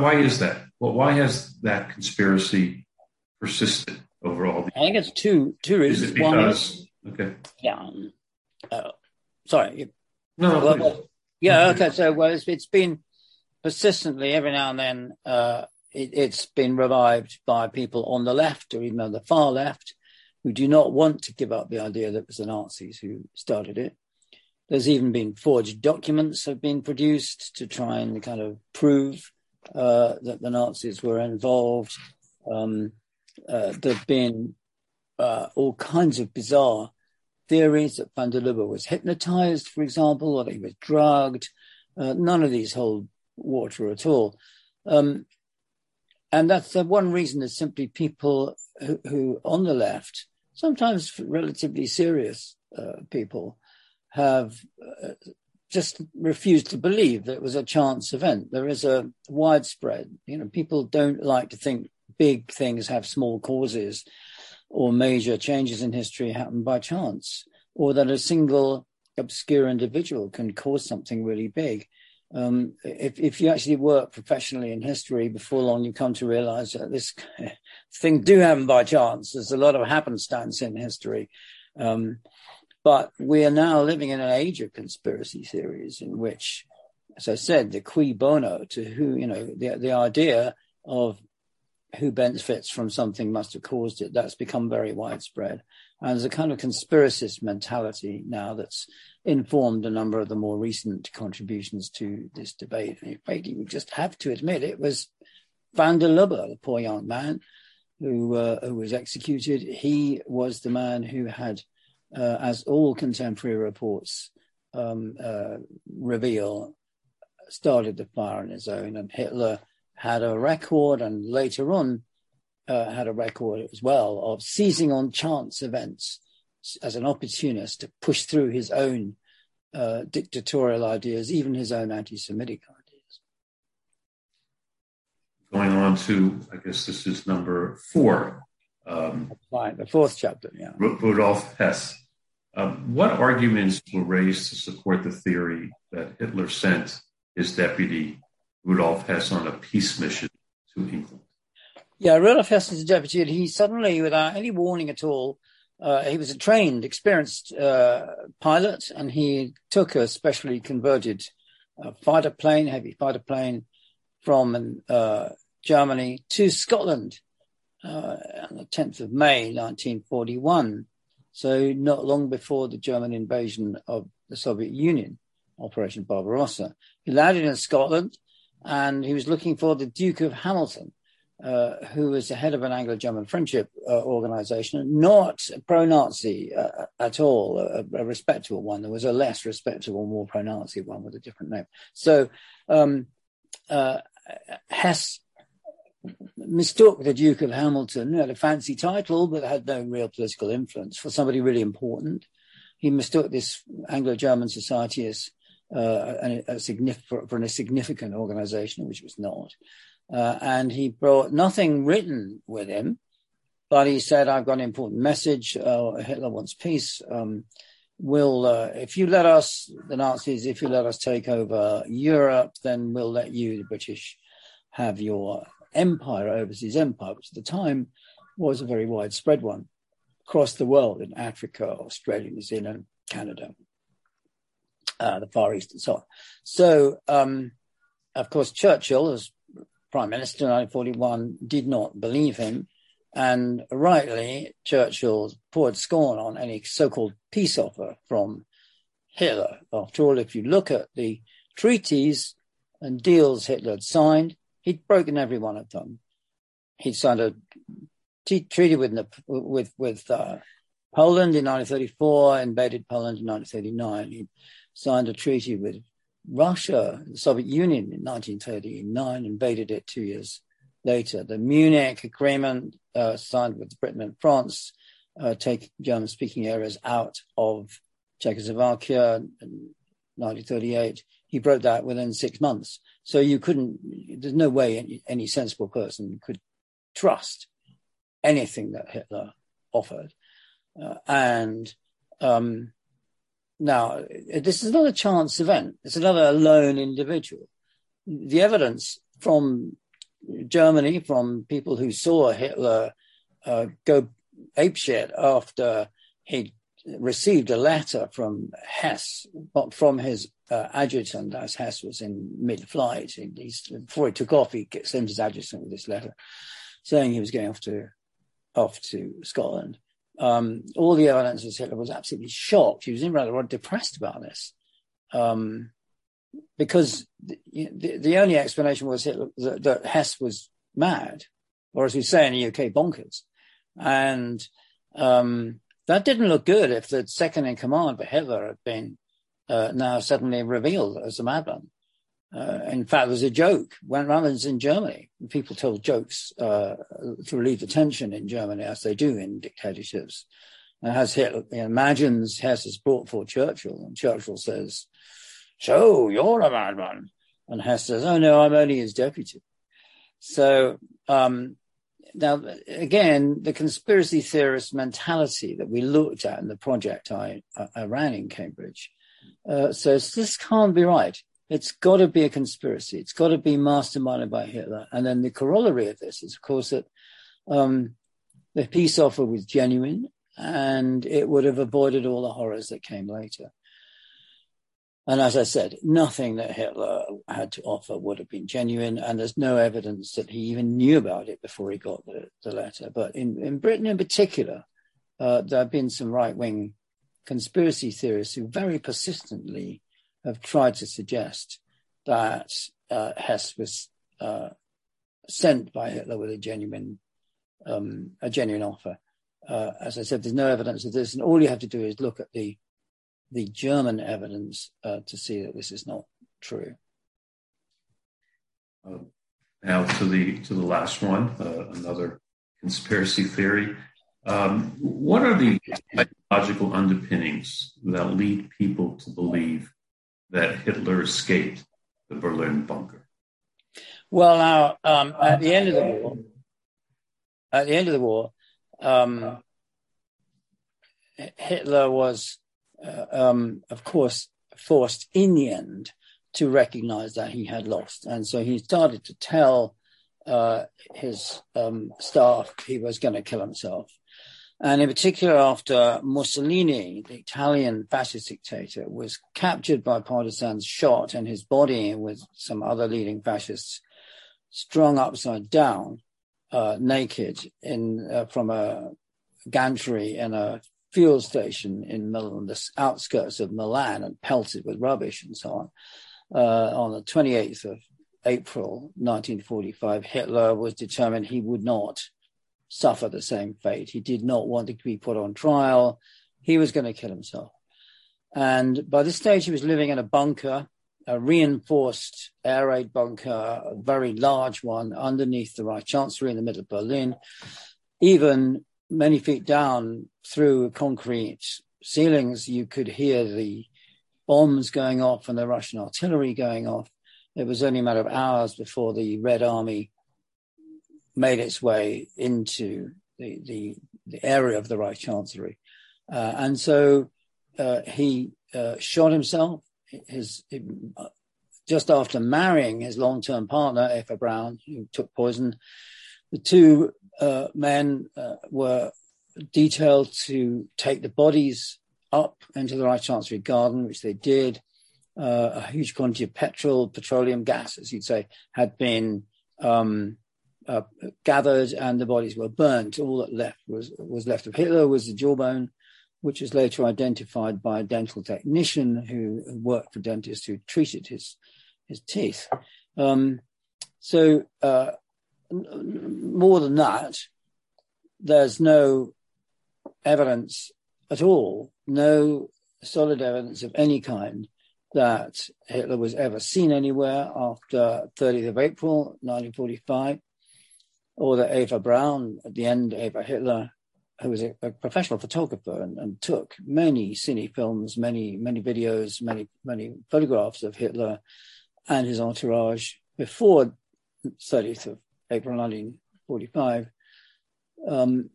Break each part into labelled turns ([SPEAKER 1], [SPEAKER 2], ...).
[SPEAKER 1] why, why is that? Well, why has that conspiracy persisted over all?
[SPEAKER 2] I think it's two two reasons.
[SPEAKER 1] Is One is okay.
[SPEAKER 2] Yeah. Uh, sorry.
[SPEAKER 1] No. no well,
[SPEAKER 2] yeah. Okay. So well, it's, it's been persistently every now and then. Uh, it, has been revived by people on the left or even on the far left who do not want to give up the idea that it was the Nazis who started it. There's even been forged documents have been produced to try and kind of prove uh, that the Nazis were involved. Um, uh, there've been uh, all kinds of bizarre theories that van der Lubbe was hypnotized, for example, or that he was drugged. Uh, none of these hold water at all. Um, and that's the one reason is simply people who, who, on the left, sometimes relatively serious uh, people, have uh, just refused to believe that it was a chance event. There is a widespread, you know, people don't like to think big things have small causes or major changes in history happen by chance, or that a single obscure individual can cause something really big. Um, if, if you actually work professionally in history, before long you come to realize that this thing do happen by chance. There's a lot of happenstance in history. Um, but we are now living in an age of conspiracy theories in which, as I said, the cui bono to who, you know, the, the idea of who benefits from something must have caused it, that's become very widespread. And there's a kind of conspiracist mentality now that's informed a number of the more recent contributions to this debate. And you just have to admit it was van der Lubbe, the poor young man who, uh, who was executed. He was the man who had uh, as all contemporary reports um, uh, reveal, started the fire on his own. And Hitler had a record, and later on uh, had a record as well of seizing on chance events as an opportunist to push through his own uh, dictatorial ideas, even his own anti-Semitic ideas.
[SPEAKER 1] Going on to, I guess this is number four.
[SPEAKER 2] Um, Fine, the fourth chapter, yeah.
[SPEAKER 1] Rudolf Hess. Um, what arguments were raised to support the theory that Hitler sent his deputy Rudolf Hess on a peace mission to England?
[SPEAKER 2] Yeah, Rudolf Hess is a deputy, and he suddenly, without any warning at all, uh, he was a trained, experienced uh, pilot, and he took a specially converted uh, fighter plane, heavy fighter plane, from uh, Germany to Scotland uh, on the 10th of May, 1941. So not long before the German invasion of the Soviet Union, Operation Barbarossa. He landed in Scotland and he was looking for the Duke of Hamilton, uh, who was the head of an Anglo-German friendship uh, organization, not pro-Nazi uh, at all, a, a, respectable one. There was a less respectable, more pro-Nazi one with a different name. So um, uh, Hess mistook the Duke of Hamilton, who had a fancy title but had no real political influence, for somebody really important. He mistook this Anglo-German society as uh, a, for, for, a significant organization, which was not. Uh, and he brought nothing written with him, but he said, "I've got an important message. Uh, Hitler wants peace. Um, we'll, uh, if you let us, the Nazis, if you let us take over Europe, then we'll let you, the British, have your empire, overseas empire, which at the time was a very widespread one across the world in Africa, Australia, New Zealand, Canada, uh, the Far East, and so on. So, um, of course, Churchill, as Prime Minister in 1941, did not believe him. And rightly, Churchill poured scorn on any so called peace offer from Hitler. After all, if you look at the treaties and deals Hitler had signed, He'd broken every one of them. He'd signed a t- treaty with with with uh, Poland in 1934, invaded Poland in 1939. He signed a treaty with Russia, the Soviet Union in 1939, invaded it two years later. The Munich Agreement uh, signed with Britain and France uh, take German-speaking areas out of Czechoslovakia in 1938. He broke that within six months. So you couldn't, there's no way any, any sensible person could trust anything that Hitler offered. Uh, and um, now, this is not a chance event. It's another lone individual. The evidence from Germany from people who saw Hitler uh, go apeshit after he received a letter from Hess, from his uh, adjutant, as Hess was in mid-flight. Before he took off, he sent his adjutant with this letter saying he was going off to off to Scotland. Um, all the evidence was Hitler was absolutely shocked. He was in rather depressed about this. Um, because the, the, the, only explanation was Hitler, that, that, Hess was mad, or as we say in the UK, bonkers. And um, that didn't look good if the second in command for Hitler had been uh, now suddenly revealed as a madman. Uh, in fact, there's a joke when rather than in Germany, people told jokes uh, to relieve the tension in Germany, as they do in dictatorships. And as Hitler imagines Hess is brought for Churchill, and Churchill says, "So you're a madman," and Hess says, "Oh no, I'm only his deputy." So um, now, again, the conspiracy theorist mentality that we looked at in the project I, I ran in Cambridge uh, says this can't be right. It's got to be a conspiracy. It's got to be masterminded by Hitler. And then the corollary of this is, of course, that um, the peace offer was genuine and it would have avoided all the horrors that came later. And as I said, nothing that Hitler had to offer would have been genuine, and there's no evidence that he even knew about it before he got the, the letter. But in, in Britain in particular, uh, there have been some right wing conspiracy theorists who very persistently have tried to suggest that uh, Hess was uh, sent by Hitler with a genuine um, a genuine offer. Uh, as I said, there's no evidence of this, and all you have to do is look at the the German evidence uh, to see that this is not true.
[SPEAKER 1] Uh, now to the to the last one, uh, another conspiracy theory. Um, what are the psychological underpinnings that lead people to believe that Hitler escaped the Berlin bunker?
[SPEAKER 2] Well, now um, at the end of the war, at the end of the war, um, Hitler was uh, um, of course, forced in the end to recognize that he had lost. And so he started to tell uh, his um, staff he was going to kill himself. And in particular, after Mussolini, the Italian fascist dictator, was captured by partisans, shot, and his body, with some other leading fascists, strung upside down, uh, naked, in uh, from a gantry in a fuel station in Milan, the outskirts of Milan, and pelted with rubbish and so on. Uh, on the 28th of April 1945, Hitler was determined he would not suffer the same fate. He did not want to be put on trial. He was going to kill himself. And by this stage, he was living in a bunker, a reinforced air raid bunker, a very large one underneath the Reich Chancellery in the middle of Berlin. Even many feet down through concrete ceilings, you could hear the bombs going off and the Russian artillery going off. It was only a matter of hours before the Red Army made its way into the, the, the area of the Reich Chancellery. Uh, and so uh, he uh, shot himself. His, just after marrying his long-term partner, Eva Braun, who took poison, the two uh, men uh, were detailed to take the bodies up into the Reich Chancellery garden, which they did. Uh, a huge quantity of petrol, petroleum gas, as you'd say, had been um, uh, gathered, and the bodies were burnt. All that left was was left of Hitler was the jawbone, which was later identified by a dental technician who worked for dentists who treated his his teeth. Um, so uh, more than that, there's no evidence at all, no solid evidence of any kind that Hitler was ever seen anywhere after 30th of April 1945, or that Eva Braun, at the end, Eva Hitler, who was a, a professional photographer and, and, took many cine films, many many videos, many many photographs of Hitler and his entourage before 30th of April 1945, um,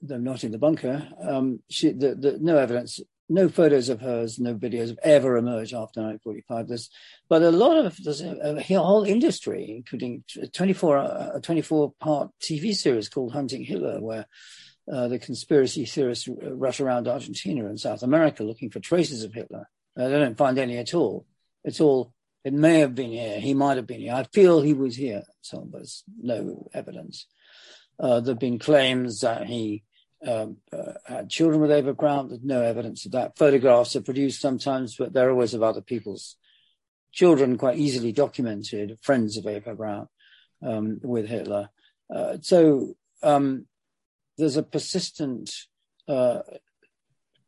[SPEAKER 2] though not in the bunker, um, she, the, the, no evidence no photos of hers, no videos have ever emerged after 1945. There's, but a lot of there's a, a whole industry, including a 24 a 24 part TV series called Hunting Hitler, where uh, the conspiracy theorists rush around Argentina and South America looking for traces of Hitler. Uh, they don't find any at all. It's all it may have been here. He might have been here. I feel he was here. So there's no evidence. Uh, there have been claims that he um, uh, had children with Eva Braun. There's no evidence of that. Photographs are produced sometimes, but they're always of other people's children, quite easily documented, friends of Eva Braun um, with Hitler. Uh, so um, there's a persistent, uh,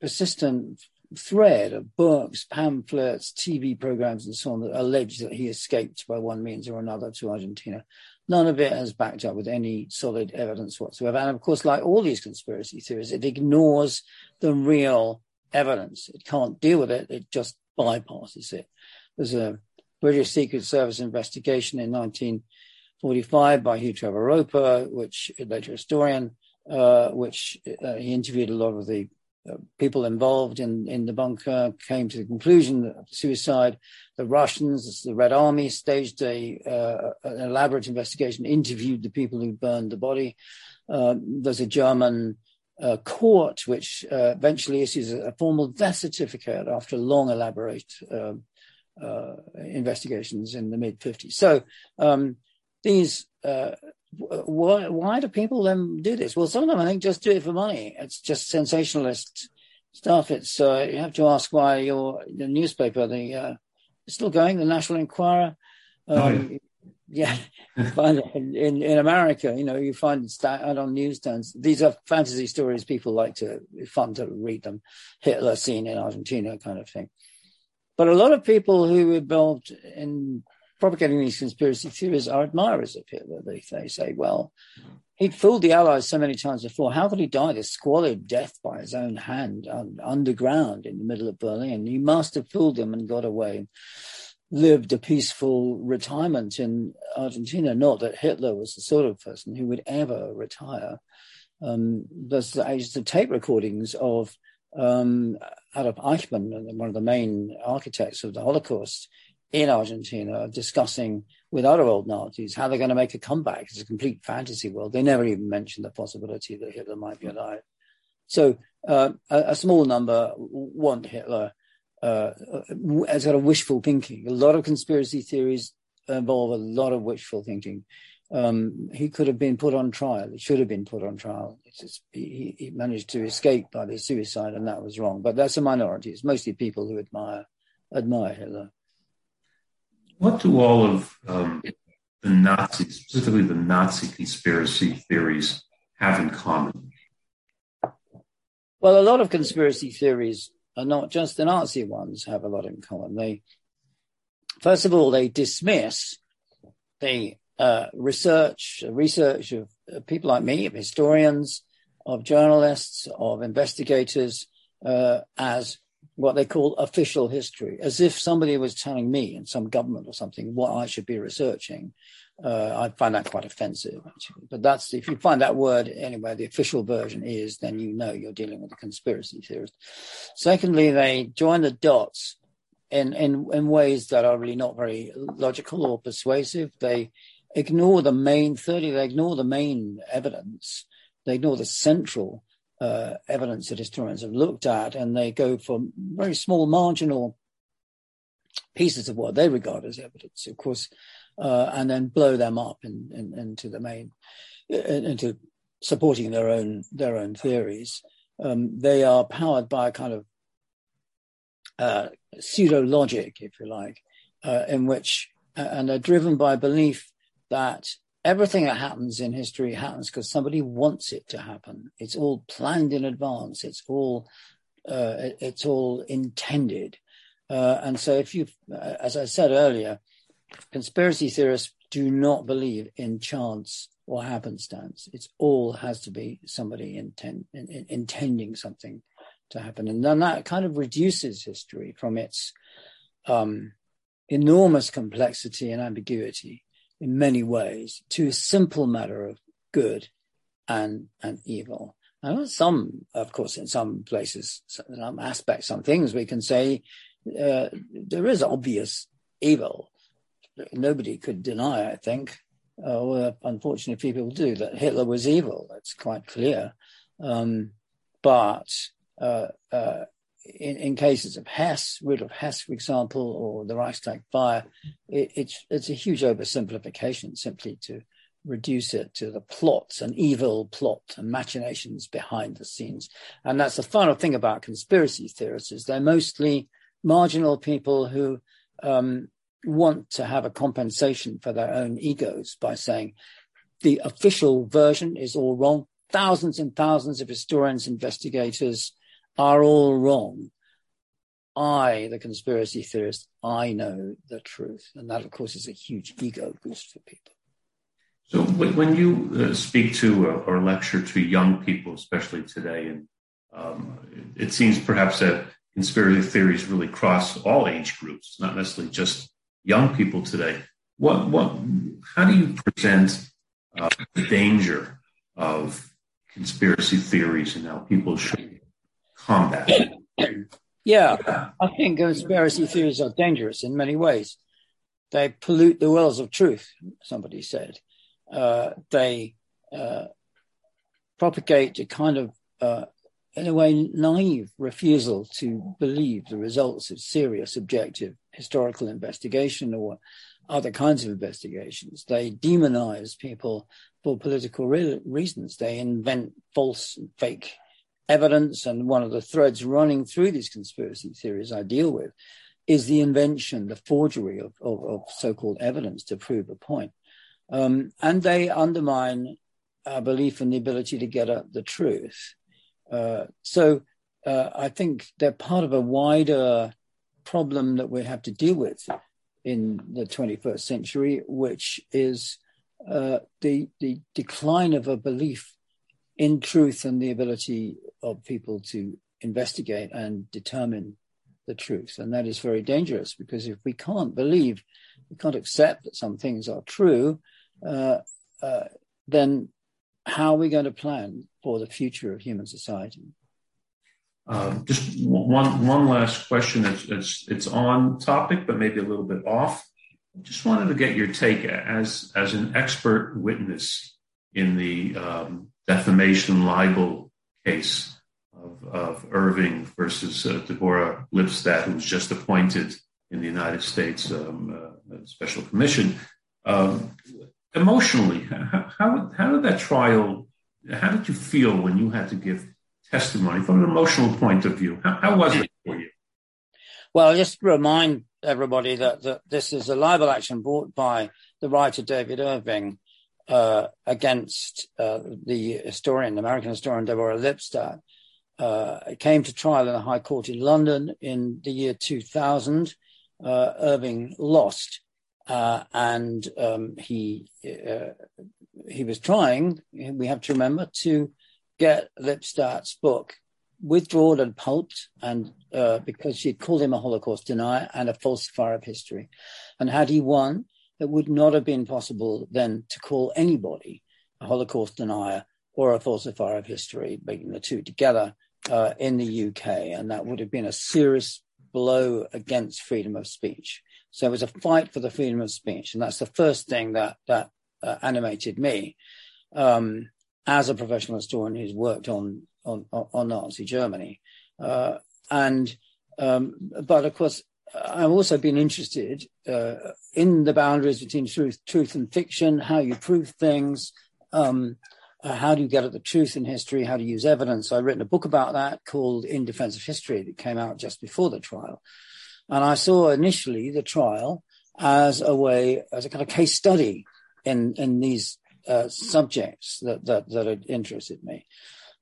[SPEAKER 2] persistent thread of books, pamphlets, TV programs, and so on that allege that he escaped by one means or another to Argentina. None of it has backed up with any solid evidence whatsoever. And of course, like all these conspiracy theories, it ignores the real evidence. It can't deal with it. It just bypasses it. There's a British Secret Service investigation in 1945 by Hugh Trevor Roper, which later historian, uh, which uh, he interviewed a lot of the people involved in, in the bunker came to the conclusion that suicide. The Russians, the Red Army, staged a uh, an elaborate investigation, interviewed the people who burned the body. Uh, there's a German uh, court which uh, eventually issues a, formal death certificate after long, elaborate um, uh, investigations in the mid 50s. So um, these uh, why, why do people then do this? Well, some of them I think just do it for money. It's just sensationalist stuff. It's uh, you have to ask why your the newspaper, the uh, still going, the National Enquirer. Um, oh, yeah. yeah, find in, in, America, you know, you find out on newsstands. These are fantasy stories. People like to fun to read them. Hitler seen in Argentina, kind of thing. But a lot of people who were involved in propagating these conspiracy theories are admirers of Hitler. They, they say, well, he'd fooled the Allies so many times before. How could he die this squalid death by his own hand um, underground in the middle of Berlin? He must have fooled them and got away. and Lived a peaceful retirement in Argentina. Not that Hitler was the sort of person who would ever retire. Um, there's the tape recordings of um, Adolf Eichmann, one of the main architects of the Holocaust, in Argentina discussing with other old Nazis how they're going to make a comeback. It's a complete fantasy world. They never even mentioned the possibility that Hitler might be alive. So uh, a, a, small number want Hitler uh, as sort of wishful thinking. A lot of conspiracy theories involve a lot of wishful thinking. Um, he could have been put on trial. He should have been put on trial. Just, he, he, managed to escape by the suicide, and that was wrong. But that's a minority. It's mostly people who admire admire Hitler.
[SPEAKER 1] What do all of um, the Nazis, specifically the Nazi conspiracy theories, have in common?
[SPEAKER 2] Well, a lot of conspiracy theories are not just the Nazi ones have a lot in common. They, first of all, they dismiss the uh, research, research of people like me, of historians, of journalists, of investigators, uh, as what they call official history, as if somebody was telling me in some government or something what I should be researching. Uh, I find that quite offensive, actually. But that's if you find that word anywhere, the official version is, then you know you're dealing with a conspiracy theorist. Secondly, they join the dots in, in, in ways that are really not very logical or persuasive. They ignore the main, thirdly, they ignore the main evidence. They ignore the central uh, evidence that historians have looked at, and they go for very small marginal pieces of what they regard as evidence, of course, uh, and then blow them up in, in, into the main, into supporting their own their own theories. Um, they are powered by a kind of uh, pseudo logic, if you like, uh, in which and they're driven by belief that everything that happens in history happens because somebody wants it to happen. It's all planned in advance. It's all uh, it's all intended. Uh, and so, if you, uh, as I said earlier, conspiracy theorists do not believe in chance or happenstance. It all has to be somebody intent, in, in, intending something to happen, and then that kind of reduces history from its um, enormous complexity and ambiguity in many ways to a simple matter of good and, and evil. And some, of course, in some places, some aspects, some things we can say uh, there is obvious evil. Nobody could deny, I think, uh, well, unfortunately, people do that Hitler was evil. That's quite clear. Um, but uh, uh, in, in, cases of Hess, Rudolf Hess, for example, or the Reichstag fire, it, it's it's a huge oversimplification simply to reduce it to the plots and evil plot and machinations behind the scenes. And that's the final thing about conspiracy theorists is they're mostly marginal people who um, want to have a compensation for their own egos by saying the official version is all wrong. Thousands and thousands of historians, investigators are all wrong. I, the conspiracy theorist, I know the truth. And that, of course, is a huge ego boost for people.
[SPEAKER 1] So when you uh, speak to uh, or lecture to young people, especially today, and um, it seems perhaps that conspiracy theories really cross all age groups, not necessarily just young people today. What, what, how do you present uh, the danger of conspiracy theories and how people should combat?
[SPEAKER 2] Yeah, I think conspiracy theories are dangerous in many ways. They pollute the wells of truth, somebody said. Uh, they uh, propagate a kind of, uh, in a way, naive refusal to believe the results of serious, objective historical investigation or other kinds of investigations. They demonize people for political re- reasons. They invent false and fake evidence. And one of the threads running through these conspiracy theories I deal with is the invention, the forgery of, of, of so-called evidence to prove a point. Um, and they undermine our belief in the ability to get at the truth. Uh, so uh, I think they're part of a wider problem that we have to deal with in the 21st century, which is uh, the the decline of a belief in truth and the ability of people to investigate and determine the truth. And that is very dangerous because if we can't believe, we can't accept that some things are true, uh, uh, then how are we going to plan for the future of human society?
[SPEAKER 1] Um, just one one last question. It's, it's it's on topic, but maybe a little bit off. Just wanted to get your take as as an expert witness in the um, defamation libel case of, of Irving versus uh, Deborah Lipstadt, who was just appointed in the United States um, uh, Special Commission. Um, emotionally, how, how did that trial? How did you feel when you had to give testimony from an emotional point of view? How, how was it for you?
[SPEAKER 2] Well, just remind everybody that, that this is a libel action brought by the writer David Irving uh, against uh, the historian, American historian Deborah Lipstadt. Uh, came to trial in the High Court in London in the year 2000. Uh, Irving lost, uh, and um, he he was trying. We have to remember to get Lipstadt's book withdrawn and pulped, and uh, because she'd called him a Holocaust denier and a falsifier of history. And had he won, it would not have been possible then to call anybody a Holocaust denier or a falsifier of history, bringing the two together uh, in the UK. And that would have been a serious blow against freedom of speech. So it was a fight for the freedom of speech. And that's the first thing that, that uh, animated me. Um, as a professional historian who's worked on on, on Nazi Germany, uh, and um, but of course I've also been interested uh, in the boundaries between truth, truth and fiction, how you prove things, um, uh, how do you get at the truth in history, how to use evidence. I've written a book about that called In Defense of History that came out just before the trial, and I saw initially the trial as a way, as a kind of case study in in these uh, subjects that, that, that had interested me.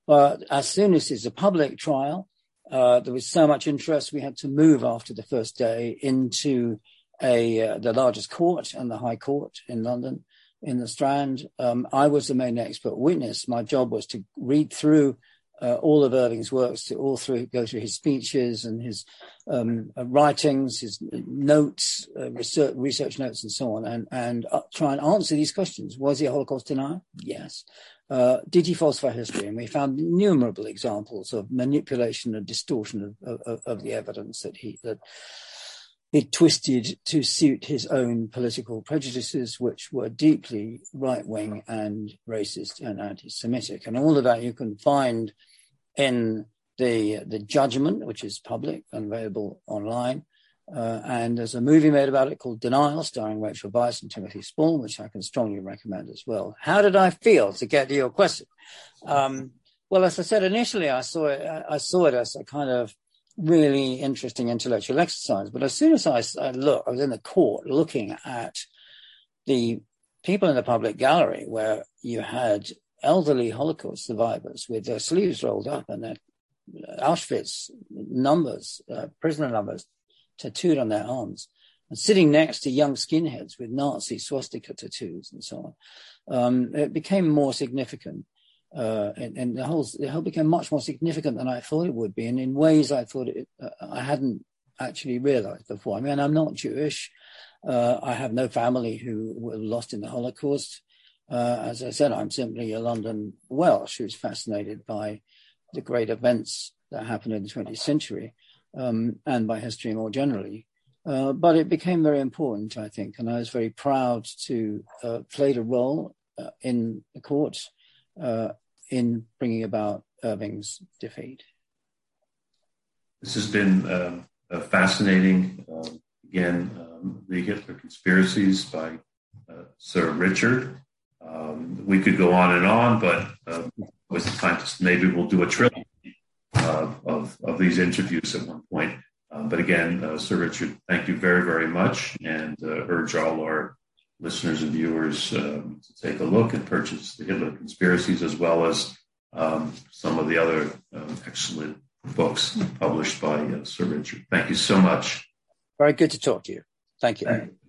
[SPEAKER 2] But as soon as it's a public trial, uh, there was so much interest, we had to move after the first day into a uh, the largest court and the High Court in London, in the Strand. Um, I was the main expert witness. My job was to read through uh, all of Irving's works, to all through go through his speeches and his um, uh, writings, his notes, uh, research, research notes, and so on, and and uh, try and answer these questions. Was he a Holocaust denier? Yes. Uh, did he falsify history? And we found innumerable examples of manipulation and distortion of, of, of the evidence that he that it twisted to suit his own political prejudices, which were deeply right wing and racist and anti Semitic. And all of that you can find in the, the judgment, which is public and available online. Uh, and there's a movie made about it called Denial, starring Rachel Weisz and Timothy Spall, which I can strongly recommend as well. How did I feel to get to your question? Um, well, as I said initially, I saw it. I saw it as a kind of really interesting intellectual exercise. But as soon as I, I look, I was in the court looking at the people in the public gallery where you had elderly Holocaust survivors with their sleeves rolled up and their Auschwitz numbers, uh, prisoner numbers tattooed on their arms, and sitting next to young skinheads with Nazi swastika tattoos and so on. Um, it became more significant uh, and, and, the whole the whole became much more significant than I thought it would be, and in ways I thought it, uh, I hadn't actually realized before. I mean, I'm not Jewish. Uh, I have no family who were lost in the Holocaust. Uh, as I said, I'm simply a London Welsh who's fascinated by the great events that happened in the 20th century um, and by history more generally. Uh, but it became very important, I think, and I was very proud to uh, played a role in the court uh, in bringing about Irving's defeat.
[SPEAKER 1] This has been uh, fascinating. Uh, again, um, the Hitler conspiracies by uh, Sir Richard. Um, we could go on and on, but uh, was the time to maybe we'll do a trilogy of, of these interviews at one point. Um, but again, uh, Sir Richard, thank you very, very much, and uh, urge all our listeners and viewers um, to take a look and purchase the Hitler Conspiracies as well as um, some of the other um, excellent books published by uh, Sir Richard. Thank you so much.
[SPEAKER 2] Very good to talk to you. Thank you. Thank you.